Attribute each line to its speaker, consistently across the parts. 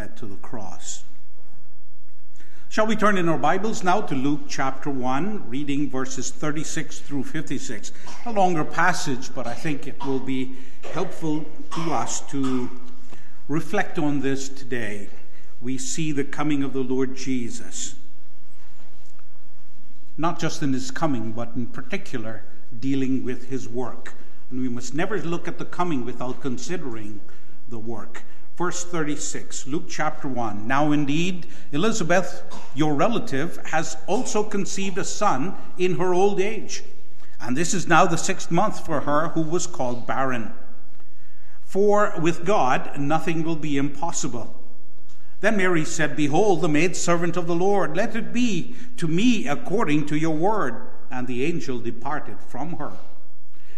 Speaker 1: led to the cross. Shall we turn in our Bibles now to Luke chapter 1, reading verses 36 through 56? A longer passage, but I think it will be helpful to us to reflect on this today. We see the coming of the Lord Jesus, not just in his coming, but in particular dealing with his work. And we must never look at the coming without considering the work. Verse 36, Luke chapter 1. Now indeed, Elizabeth, your relative, has also conceived a son in her old age. And this is now the sixth month for her who was called barren. For with God nothing will be impossible. Then Mary said, Behold, the maidservant of the Lord, let it be to me according to your word. And the angel departed from her.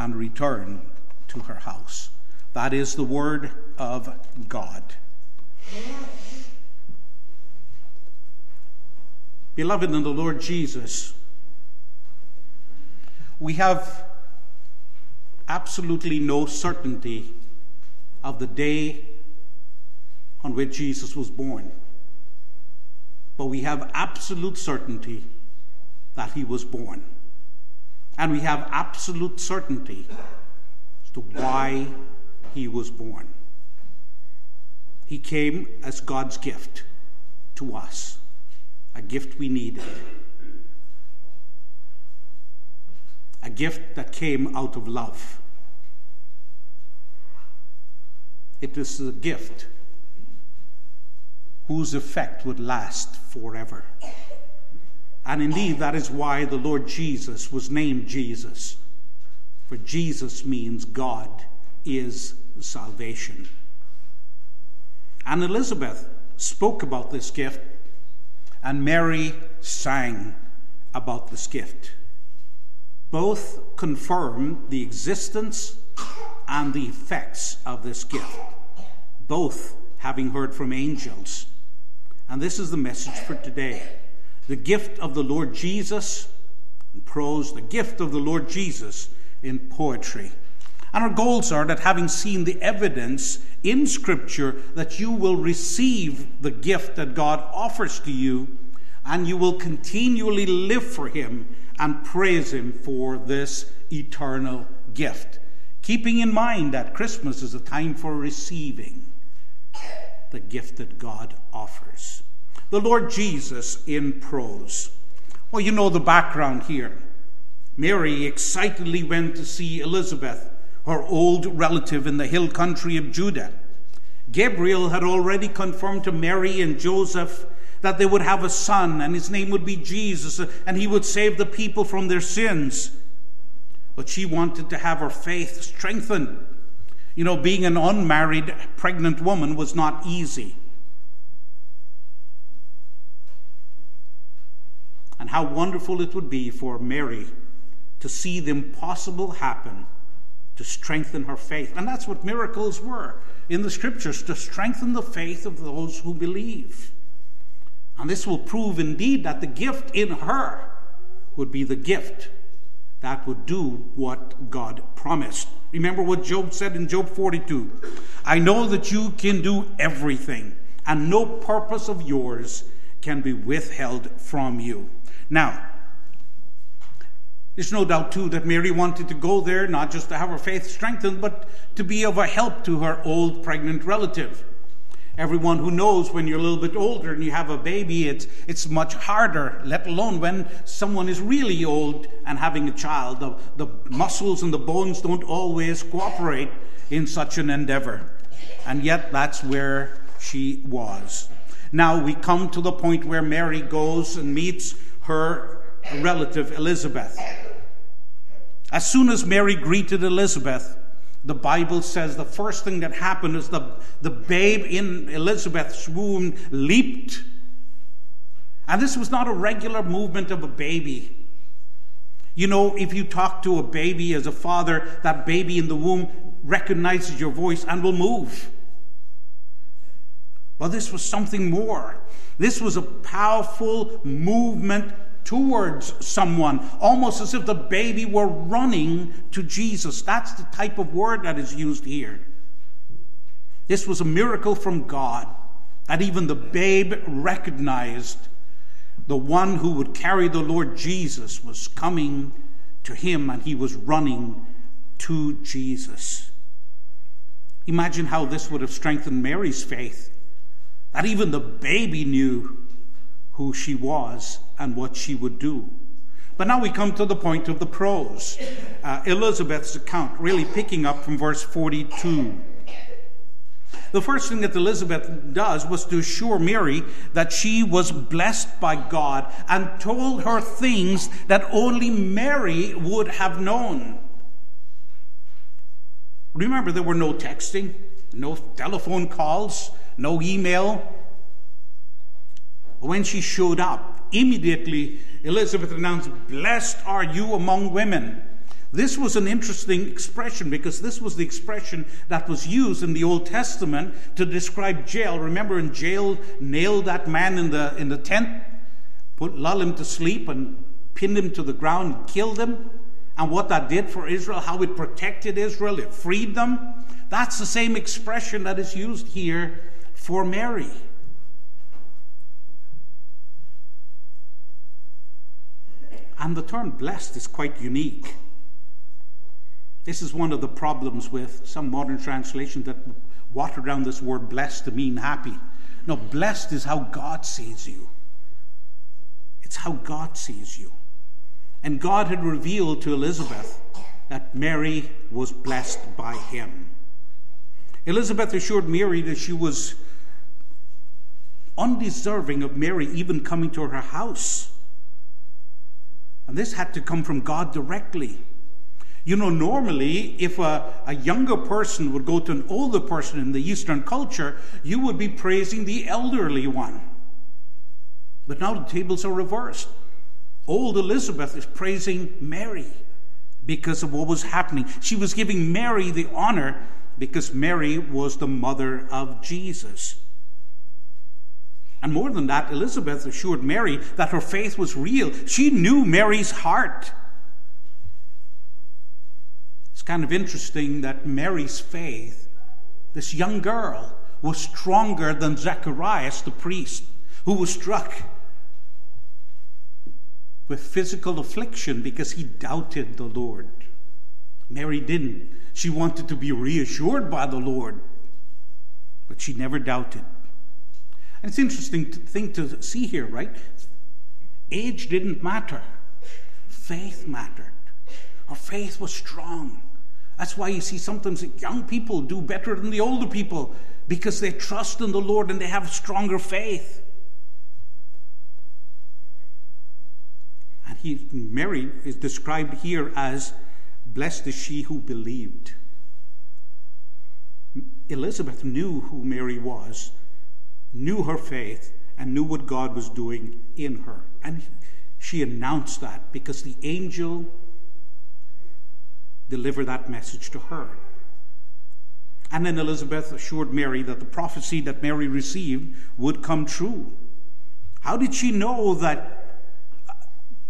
Speaker 1: and return to her house. That is the word of God. Beloved in the Lord Jesus, we have absolutely no certainty of the day on which Jesus was born. But we have absolute certainty that he was born. And we have absolute certainty as to why he was born. He came as God's gift to us, a gift we needed. A gift that came out of love. It was a gift whose effect would last forever. And indeed, that is why the Lord Jesus was named Jesus. For Jesus means God is salvation. And Elizabeth spoke about this gift, and Mary sang about this gift. Both confirm the existence and the effects of this gift, both having heard from angels. And this is the message for today the gift of the Lord Jesus in prose, the gift of the Lord Jesus in poetry. And our goals are that having seen the evidence in Scripture, that you will receive the gift that God offers to you, and you will continually live for Him and praise Him for this eternal gift. Keeping in mind that Christmas is a time for receiving the gift that God offers the Lord Jesus in prose. Well, you know the background here. Mary excitedly went to see Elizabeth, her old relative in the hill country of Judah. Gabriel had already confirmed to Mary and Joseph that they would have a son, and his name would be Jesus, and he would save the people from their sins. But she wanted to have her faith strengthened. You know, being an unmarried pregnant woman was not easy. And how wonderful it would be for Mary to see the impossible happen to strengthen her faith. And that's what miracles were in the scriptures to strengthen the faith of those who believe. And this will prove indeed that the gift in her would be the gift that would do what God promised. Remember what Job said in Job 42 I know that you can do everything, and no purpose of yours can be withheld from you. Now, there's no doubt, too, that Mary wanted to go there not just to have her faith strengthened, but to be of a help to her old pregnant relative. Everyone who knows when you're a little bit older and you have a baby, it's, it's much harder, let alone when someone is really old and having a child. The, the muscles and the bones don't always cooperate in such an endeavor. And yet, that's where she was. Now we come to the point where Mary goes and meets her relative Elizabeth. As soon as Mary greeted Elizabeth, the Bible says the first thing that happened is the, the babe in Elizabeth's womb leaped. And this was not a regular movement of a baby. You know, if you talk to a baby as a father, that baby in the womb recognizes your voice and will move. But this was something more. This was a powerful movement towards someone, almost as if the baby were running to Jesus. That's the type of word that is used here. This was a miracle from God that even the babe recognized the one who would carry the Lord Jesus was coming to him and he was running to Jesus. Imagine how this would have strengthened Mary's faith, that even the baby knew who she was and what she would do. But now we come to the point of the prose. Uh, Elizabeth's account, really picking up from verse 42. The first thing that Elizabeth does was to assure Mary that she was blessed by God and told her things that only Mary would have known. Remember, there were no texting, no telephone calls, no email, when she showed up, immediately Elizabeth announced, Blessed are you among women. This was an interesting expression because this was the expression that was used in the Old Testament to describe Jael. Remember, in Jael, nailed that man in the, in the tent, put, lull him to sleep, and pinned him to the ground and killed him. And what that did for Israel, how it protected Israel, it freed them. That's the same expression that is used here for Mary. And the term blessed is quite unique. This is one of the problems with some modern translations that water down this word blessed to mean happy. No, blessed is how God sees you. It's how God sees you. And God had revealed to Elizabeth that Mary was blessed by him. Elizabeth assured Mary that she was undeserving of Mary even coming to her house. And this had to come from God directly. You know, normally, if a, a, younger person would go to an older person in the Eastern culture, you would be praising the elderly one. But now the tables are reversed. Old Elizabeth is praising Mary because of what was happening. She was giving Mary the honor because Mary was the mother of Jesus. And more than that, Elizabeth assured Mary that her faith was real. She knew Mary's heart. It's kind of interesting that Mary's faith, this young girl, was stronger than Zacharias, the priest, who was struck with physical affliction because he doubted the Lord. Mary didn't. She wanted to be reassured by the Lord, but she never doubted. And it's interesting thing to see here, right? Age didn't matter. Faith mattered. Her faith was strong. That's why you see sometimes young people do better than the older people because they trust in the Lord and they have stronger faith. And he, Mary is described here as blessed is she who believed. Elizabeth knew who Mary was knew her faith, and knew what God was doing in her. And She announced that because the angel delivered that message to her. And then Elizabeth assured Mary that the prophecy that Mary received would come true. How did she know that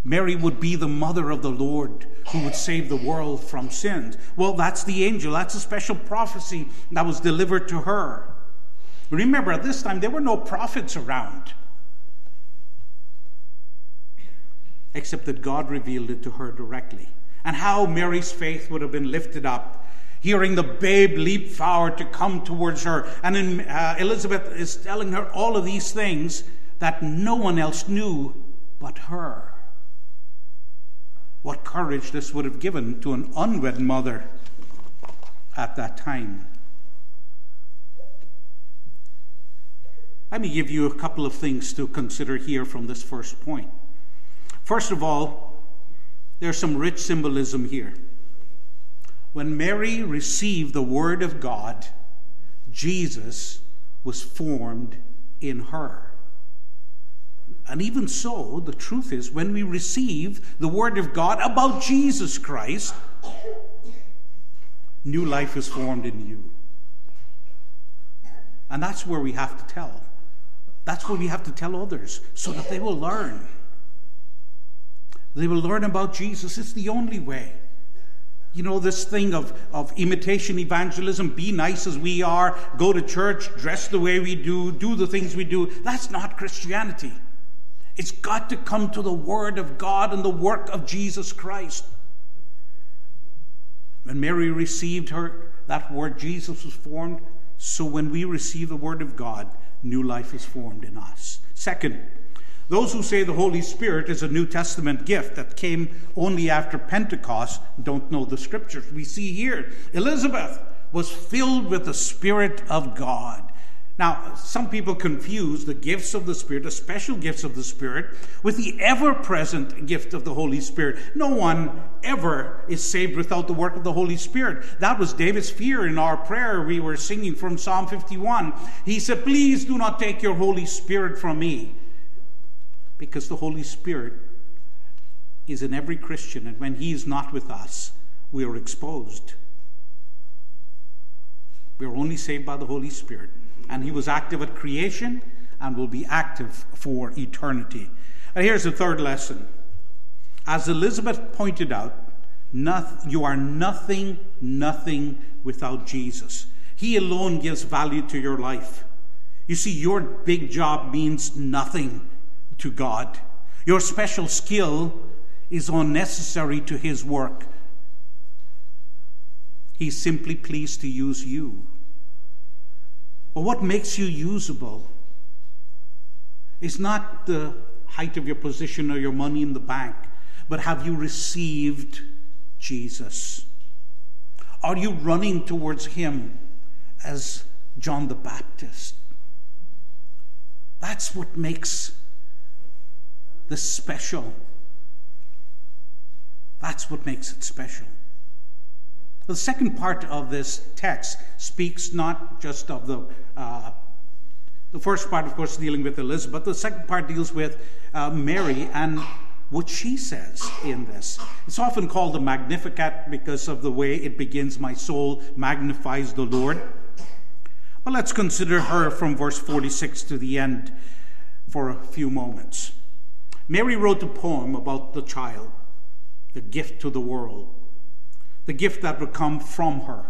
Speaker 1: Mary would be the mother of the Lord who would save the world from sins? Well, that's the angel. That's a special prophecy that was delivered to her. Remember, at this time, there were no prophets around, except that God revealed it to her directly. And how Mary's faith would have been lifted up hearing the babe leap forward to come towards her. And in, uh, Elizabeth is telling her all of these things that no one else knew but her. What courage this would have given to an unwed mother at that time. Let me give you a couple of things to consider here from this first point. First of all, there's some rich symbolism here. When Mary received the Word of God, Jesus was formed in her. And even so, the truth is, when we receive the Word of God about Jesus Christ, new life is formed in you. And that's where we have to tell. That's where we have to tell others so that they will learn. They will learn about Jesus. It's the only way. You know, this thing of, of imitation evangelism, be nice as we are, go to church, dress the way we do, do the things we do, that's not Christianity. It's got to come to the Word of God and the work of Jesus Christ. When Mary received her, that word Jesus was formed. So when we receive the Word of God, new life is formed in us. Second, those who say the Holy Spirit is a New Testament gift that came only after Pentecost don't know the scriptures. We see here Elizabeth was filled with the Spirit of God. Now, some people confuse the gifts of the Spirit, the special gifts of the Spirit, with the ever present gift of the Holy Spirit. No one ever is saved without the work of the Holy Spirit. That was David's fear in our prayer we were singing from Psalm 51. He said, Please do not take your Holy Spirit from me because the Holy Spirit is in every Christian, and when He is not with us, we are exposed. We are only saved by the Holy Spirit. And He was active at creation and will be active for eternity. And here's the third lesson. As Elizabeth pointed out, you are nothing, nothing without Jesus. He alone gives value to your life. You see, your big job means nothing to God. Your special skill is unnecessary to His work. He's simply pleased to use you. But what makes you usable is not the height of your position or your money in the bank, but have you received Jesus? Are you running towards Him as John the Baptist? That's what makes the special. That's what makes it special. The second part of this text speaks not just of the uh, the first part, of course, dealing with Elizabeth. But the second part deals with uh, Mary and what she says in this. It's often called the Magnificat because of the way it begins My soul magnifies the Lord. But let's consider her from verse 46 to the end for a few moments. Mary wrote a poem about the child, the gift to the world, the gift that would come from her.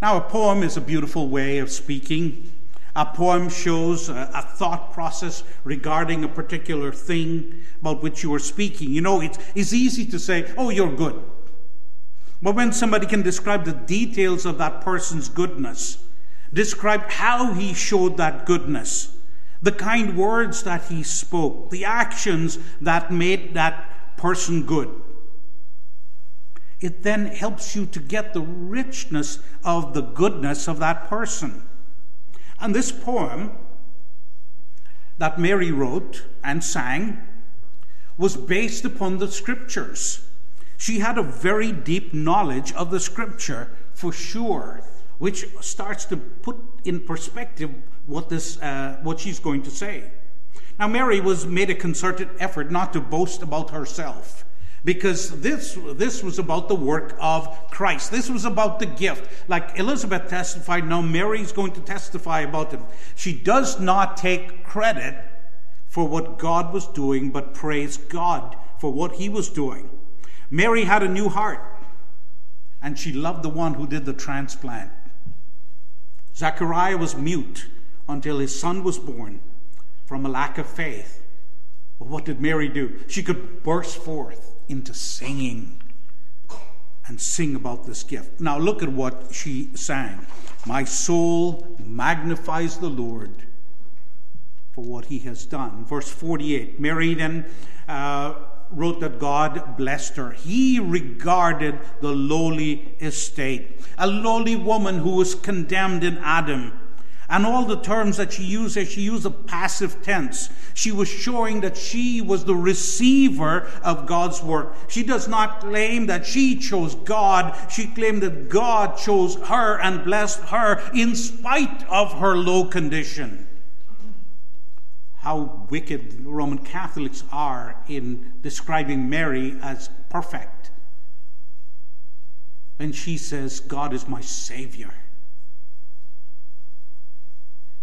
Speaker 1: Now, a poem is a beautiful way of speaking. A poem shows a, a, thought process regarding a particular thing about which you are speaking. You know, it's, it's easy to say, oh, you're good. But when somebody can describe the details of that person's goodness, describe how he showed that goodness, the kind words that he spoke, the actions that made that person good. It then helps you to get the richness of the goodness of that person. And this poem that Mary wrote and sang was based upon the scriptures. She had a very deep knowledge of the scripture for sure, which starts to put in perspective what, this, uh, what she's going to say. Now, Mary was made a concerted effort not to boast about herself because this, this was about the work of Christ. This was about the gift. Like Elizabeth testified, now Mary's going to testify about it. She does not take credit for what God was doing, but praise God for what he was doing. Mary had a new heart, and she loved the one who did the transplant. Zechariah was mute until his son was born from a lack of faith. But what did Mary do? She could burst forth into singing and sing about this gift. Now, look at what she sang My soul magnifies the Lord for what he has done. Verse 48 Mary then uh, wrote that God blessed her. He regarded the lowly estate, a lowly woman who was condemned in Adam and all the terms that she used, she used a passive tense. She was showing that she was the receiver of God's work. She does not claim that she chose God. She claimed that God chose her and blessed her in spite of her low condition. How wicked Roman Catholics are in describing Mary as perfect. And she says, God is my Savior.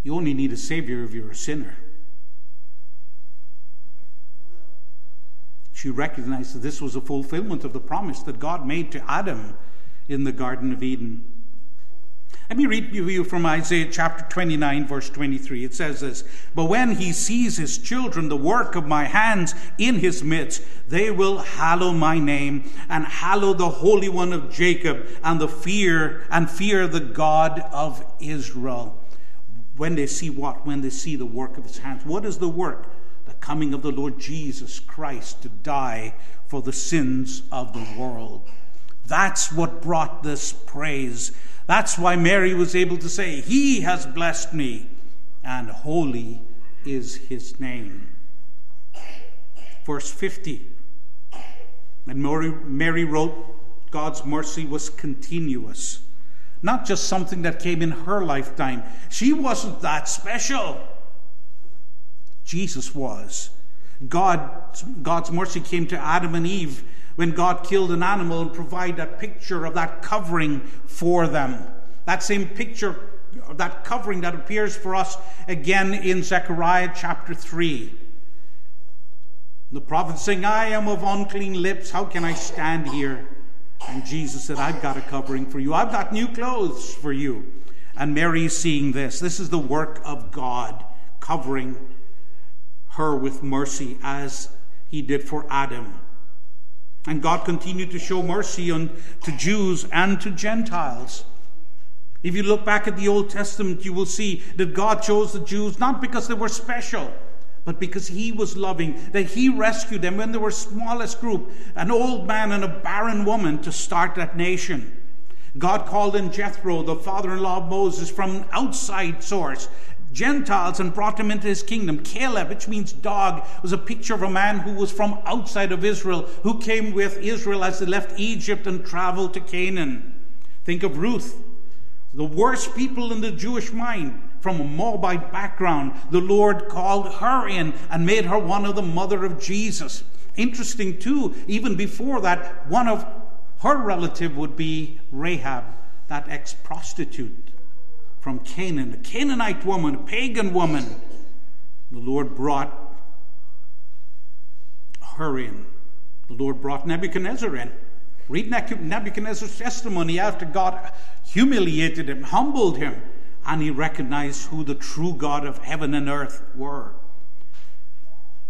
Speaker 1: You only need a Savior if you're a sinner. She recognized that this was a fulfillment of the promise that God made to Adam in the Garden of Eden. Let me read to you from Isaiah chapter 29, verse 23. It says this But when he sees his children, the work of my hands in his midst, they will hallow my name and hallow the Holy One of Jacob and the fear and fear the God of Israel when they see what? When they see the work of his hands. What is the work? The coming of the Lord Jesus Christ to die for the sins of the world. That's what brought this praise. That's why Mary was able to say, He has blessed me, and holy is his name. Verse 50. And Mary, wrote, God's mercy was continuous not just something that came in her lifetime. She wasn't that special. Jesus was. God, God's mercy came to Adam and Eve when God killed an animal and provided that picture of that covering for them. That same picture, that covering that appears for us again in Zechariah chapter 3. The prophet saying, I am of unclean lips. How can I stand here? And Jesus said, I've got a covering for you. I've got new clothes for you. And Mary is seeing this. This is the work of God covering her with mercy as he did for Adam. And God continued to show mercy on, to Jews and to Gentiles. If you look back at the Old Testament, you will see that God chose the Jews not because they were special, but because he was loving, that he rescued them when they were smallest group, an old man and a barren woman, to start that nation. God called in Jethro, the father-in-law of Moses, from an outside source, Gentiles, and brought them into his kingdom. Caleb, which means dog, was a picture of a man who was from outside of Israel, who came with Israel as they left Egypt and traveled to Canaan. Think of Ruth, the worst people in the Jewish mind from a Moabite background, the Lord called her in and made her one of the mother of Jesus. Interesting, too, even before that, one of her relative would be Rahab, that ex prostitute from Canaan, a Canaanite woman, a pagan woman. The Lord brought her in. The Lord brought Nebuchadnezzar in. Read Nebuchadnezzar's testimony after God humiliated him, humbled him and he recognized who the true God of heaven and earth were.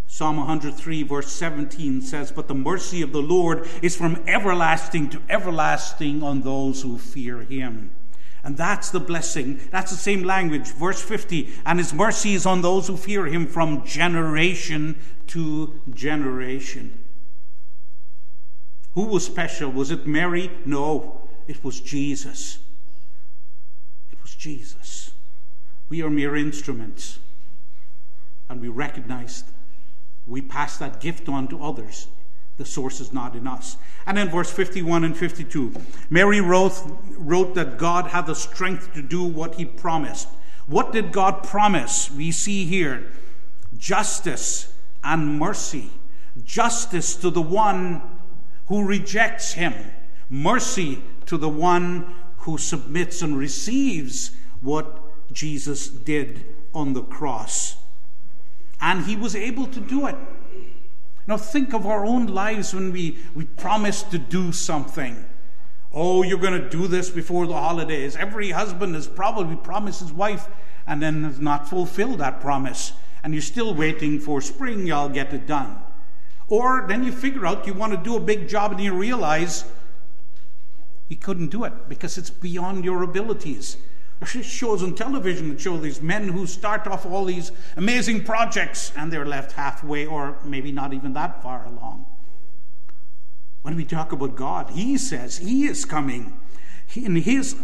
Speaker 1: Psalm 103, verse 17 says, But the mercy of the Lord is from everlasting to everlasting on those who fear him. And that's the blessing. That's the same language. Verse 50 And his mercy is on those who fear him from generation to generation. Who was special? Was it Mary? No, it was Jesus. It was Jesus. We are mere instruments. And we recognize we pass that gift on to others. The source is not in us. And in verse 51 and 52 Mary wrote, wrote that God had the strength to do what he promised. What did God promise? We see here justice and mercy. Justice to the one who rejects him, mercy to the one who submits and receives what Jesus did on the cross. And he was able to do it. Now, think of our own lives when we, we promise to do something. Oh, you're going to do this before the holidays. Every husband has probably promised his wife and then has not fulfilled that promise. And you're still waiting for spring, y'all get it done. Or then you figure out you want to do a big job and you realize you couldn't do it because it's beyond your abilities. There's shows on television that show these men who start off all these amazing projects and they're left halfway or maybe not even that far along. When we talk about God, He says He is coming in His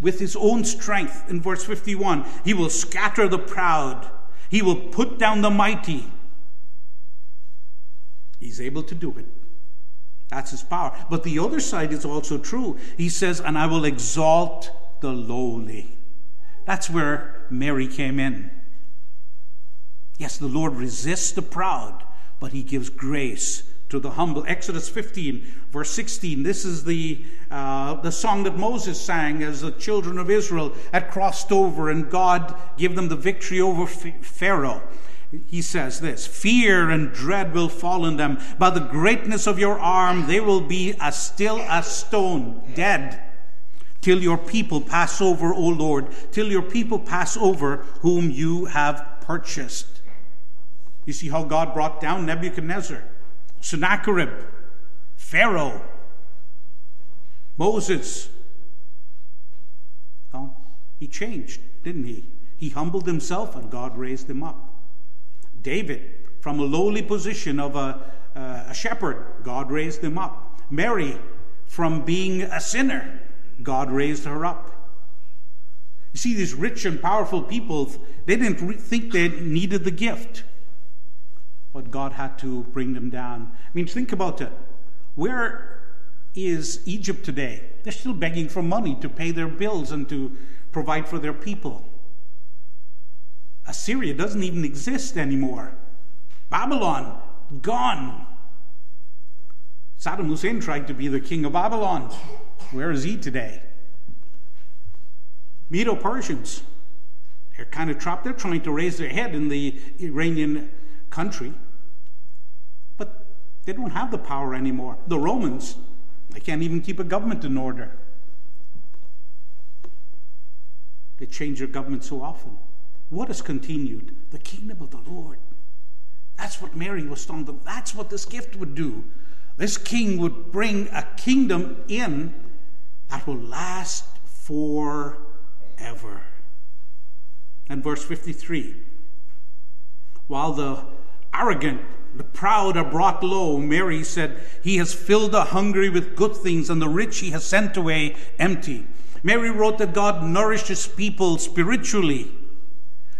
Speaker 1: with His own strength. In verse 51, He will scatter the proud, He will put down the mighty. He's able to do it. That's His power. But the other side is also true. He says, And I will exalt the lowly. That's where Mary came in. Yes, the Lord resists the proud, but he gives grace to the humble. Exodus 15, verse 16. This is the, uh, the song that Moses sang as the children of Israel had crossed over and God gave them the victory over Pharaoh. He says this Fear and dread will fall on them. By the greatness of your arm, they will be as still as stone, dead till your people pass over, O Lord, till your people pass over whom you have purchased. You see how God brought down Nebuchadnezzar, Sennacherib, Pharaoh, Moses. Well, he changed, didn't he? He humbled himself and God raised him up. David, from a lowly position of a, uh, a shepherd, God raised him up. Mary, from being a sinner, God raised her up. You see, these rich and powerful people, they didn't re- think they needed the gift. But God had to bring them down. I mean, think about it. Where is Egypt today? They're still begging for money to pay their bills and to provide for their people. Assyria doesn't even exist anymore. Babylon, gone. Saddam Hussein tried to be the king of Babylon. Where is he today? Medo Persians, they're kind of trapped. They're trying to raise their head in the Iranian country, but they don't have the power anymore. The Romans, they can't even keep a government in order. They change their government so often. What has continued? The kingdom of the Lord. That's what Mary was talking That's what this gift would do. This king would bring a kingdom in that will last forever. And verse 53 While the arrogant, the proud are brought low, Mary said, He has filled the hungry with good things, and the rich he has sent away empty. Mary wrote that God nourished his people spiritually,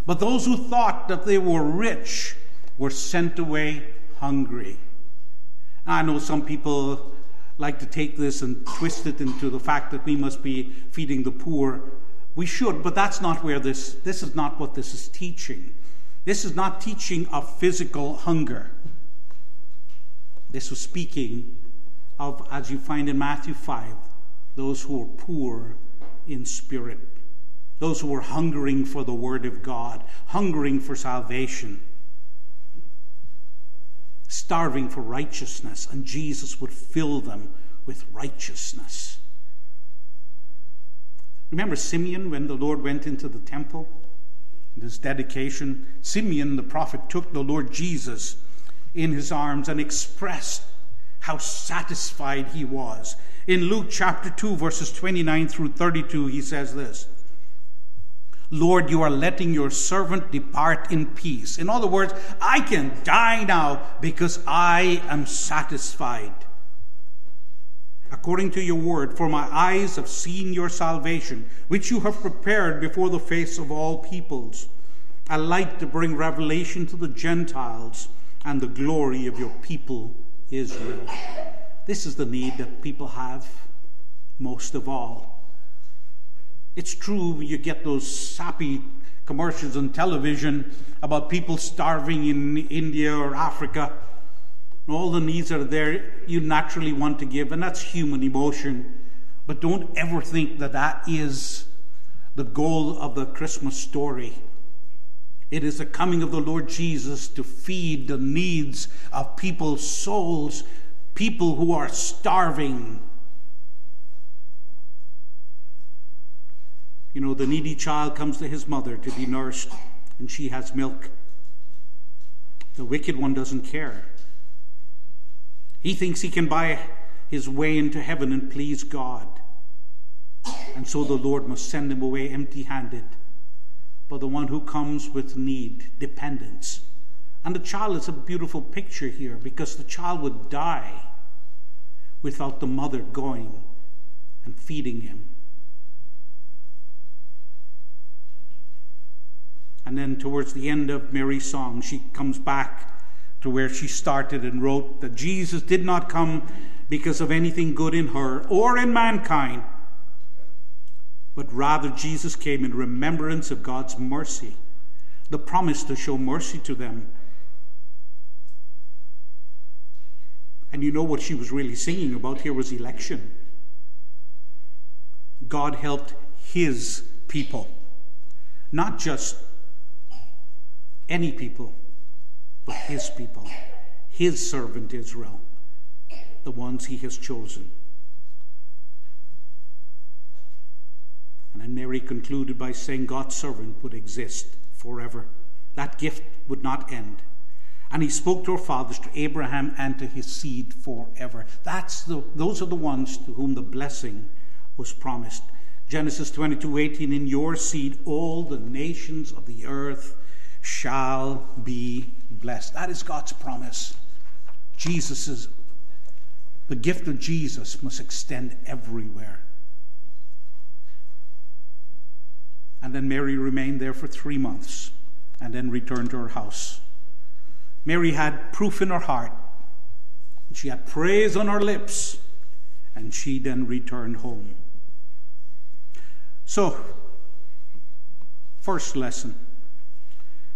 Speaker 1: but those who thought that they were rich were sent away hungry. I know some people like to take this and twist it into the fact that we must be feeding the poor. We should, but that's not where this, this is not what this is teaching. This is not teaching of physical hunger. This was speaking of, as you find in Matthew 5, those who are poor in spirit, those who were hungering for the Word of God, hungering for salvation starving for righteousness, and Jesus would fill them with righteousness. Remember Simeon when the Lord went into the temple? This dedication, Simeon the prophet took the Lord Jesus in his arms and expressed how satisfied he was. In Luke chapter 2, verses 29 through 32, he says this Lord, you are letting your servant depart in peace. In other words, I can die now because I am satisfied. According to your word, for my eyes have seen your salvation, which you have prepared before the face of all peoples, a light to bring revelation to the Gentiles and the glory of your people Israel. This is the need that people have most of all. It's true you get those sappy commercials on television about people starving in India or Africa. All the needs are there you naturally want to give, and that's human emotion. But don't ever think that that is the goal of the Christmas story. It is the coming of the Lord Jesus to feed the needs of people's souls, people who are starving. You know, the needy child comes to his mother to be nursed, and she has milk. The wicked one doesn't care. He thinks he can buy his way into heaven and please God. And so the Lord must send him away empty handed but the one who comes with need, dependence. And the child is a beautiful picture here because the child would die without the mother going and feeding him. And then, towards the end of Mary's song, she comes back to where she started and wrote that Jesus did not come because of anything good in her or in mankind but rather Jesus came in remembrance of God's mercy, the promise to show mercy to them. And you know what she was really singing about here was election. God helped his people, not just any people, but his people, his servant Israel, the ones he has chosen. And then Mary concluded by saying God's servant would exist forever. That gift would not end. And he spoke to our fathers, to Abraham, and to his seed forever. That's the, those are the ones to whom the blessing was promised. Genesis 22 18, in your seed all the nations of the earth shall be blessed. That is God's promise. Jesus the gift of Jesus must extend everywhere. And then Mary remained there for three months and then returned to her house. Mary had proof in her heart. She had praise on her lips. And she then returned home. So, first lesson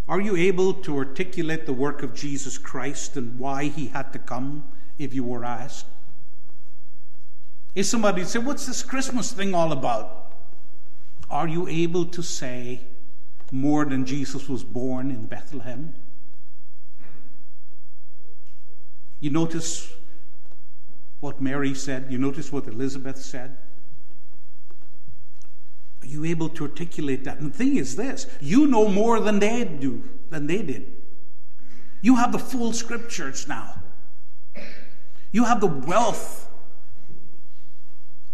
Speaker 1: Are you able to articulate the work of Jesus Christ and why he had to come if you were asked? If somebody said, What's this Christmas thing all about? Are you able to say more than Jesus was born in Bethlehem? You notice what Mary said? You notice what Elizabeth said? Are you able to articulate that? And the thing is this you know more than they do, than they did. You have the full scriptures now. You have the wealth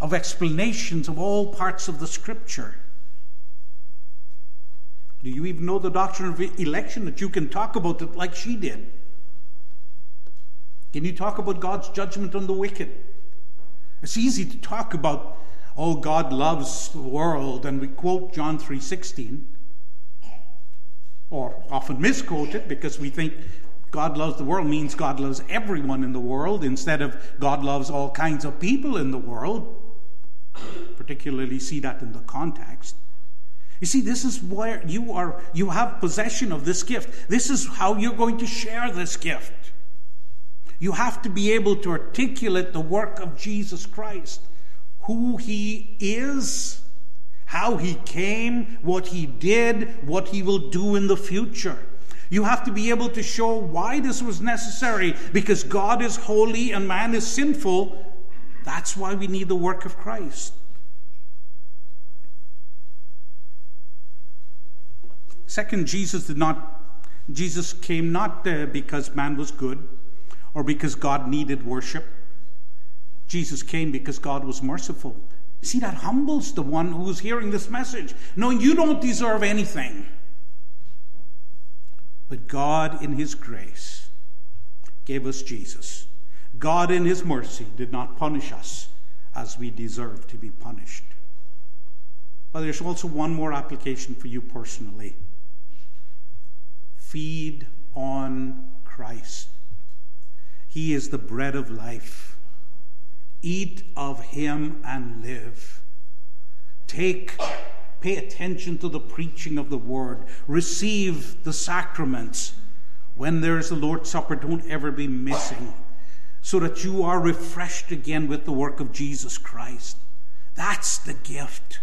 Speaker 1: of explanations of all parts of the scripture. Do you even know the doctrine of election that you can talk about it like she did? Can you talk about God's judgment on the wicked? It's easy to talk about, oh, God loves the world, and we quote John 3.16, or often misquote it because we think God loves the world means God loves everyone in the world instead of God loves all kinds of people in the world. Particularly see that in the context. You see, this is where you are, you have possession of this gift. This is how you're going to share this gift. You have to be able to articulate the work of Jesus Christ, who he is, how he came, what he did, what he will do in the future. You have to be able to show why this was necessary because God is holy and man is sinful. That's why we need the work of Christ. Second, Jesus did not, Jesus came not uh, because man was good or because God needed worship. Jesus came because God was merciful. See, that humbles the one who's hearing this message, knowing you don't deserve anything. But God, in His grace, gave us Jesus. God, in His mercy, did not punish us as we deserve to be punished. But there's also one more application for you personally. Feed on Christ. He is the bread of life. Eat of him and live. Take Pay attention to the preaching of the word. Receive the sacraments. When there is a Lord's Supper, don't ever be missing, so that you are refreshed again with the work of Jesus Christ. That's the gift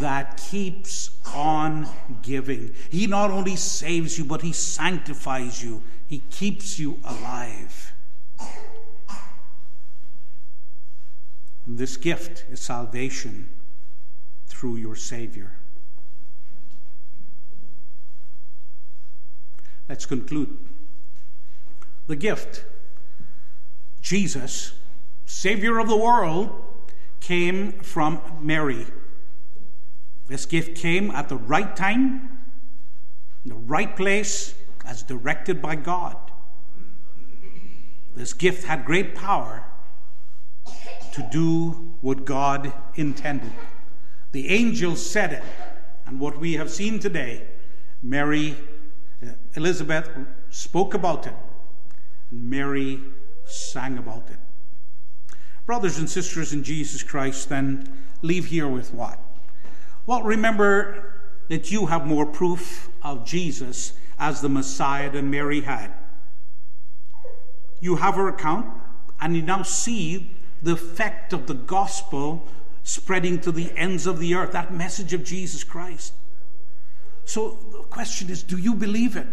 Speaker 1: that keeps on giving. He not only saves you, but He sanctifies you, He keeps you alive. This gift is salvation through your Savior. Let's conclude. The gift, Jesus, Savior of the world, came from Mary. This gift came at the right time, in the right place, as directed by God. This gift had great power to do what God intended. The angel said it, and what we have seen today, Mary, uh, Elizabeth spoke about it, and Mary sang about it. Brothers and sisters in Jesus Christ, then leave here with what? Well, remember that you have more proof of Jesus as the Messiah than Mary had. You have her account, and you now see the effect of the gospel spreading to the ends of the earth, that message of Jesus Christ. So the question is do you believe it?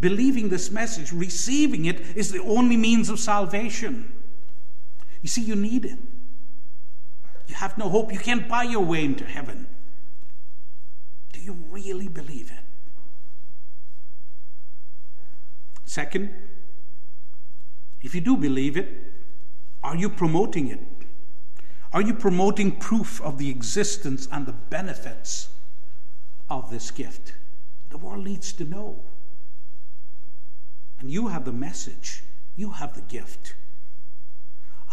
Speaker 1: Believing this message, receiving it, is the only means of salvation. You see, you need it. You have no hope. You can't buy your way into heaven. Do you really believe it? Second, if you do believe it, are you promoting it? Are you promoting proof of the existence and the benefits of this gift? The world needs to know. And you have the message, you have the gift.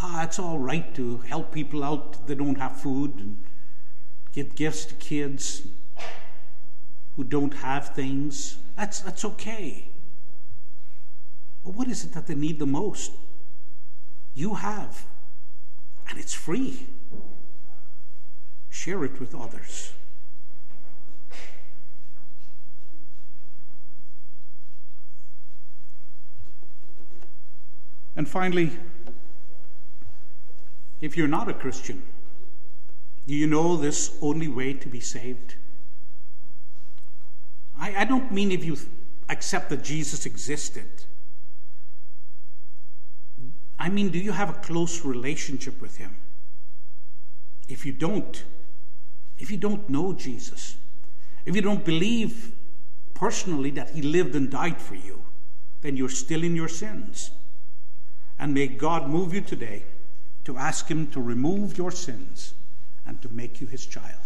Speaker 1: Ah, it's all right to help people out that don't have food and give gifts to kids who don't have things. That's, that's okay. What is it that they need the most? You have and it's free. Share it with others. And finally, if you're not a Christian, do you know this only way to be saved? I, I don't mean if you accept that Jesus existed. I mean, do you have a close relationship with Him? If you don't, if you don't know Jesus, if you don't believe personally that He lived and died for you, then you're still in your sins. And may God move you today to ask Him to remove your sins and to make you His child.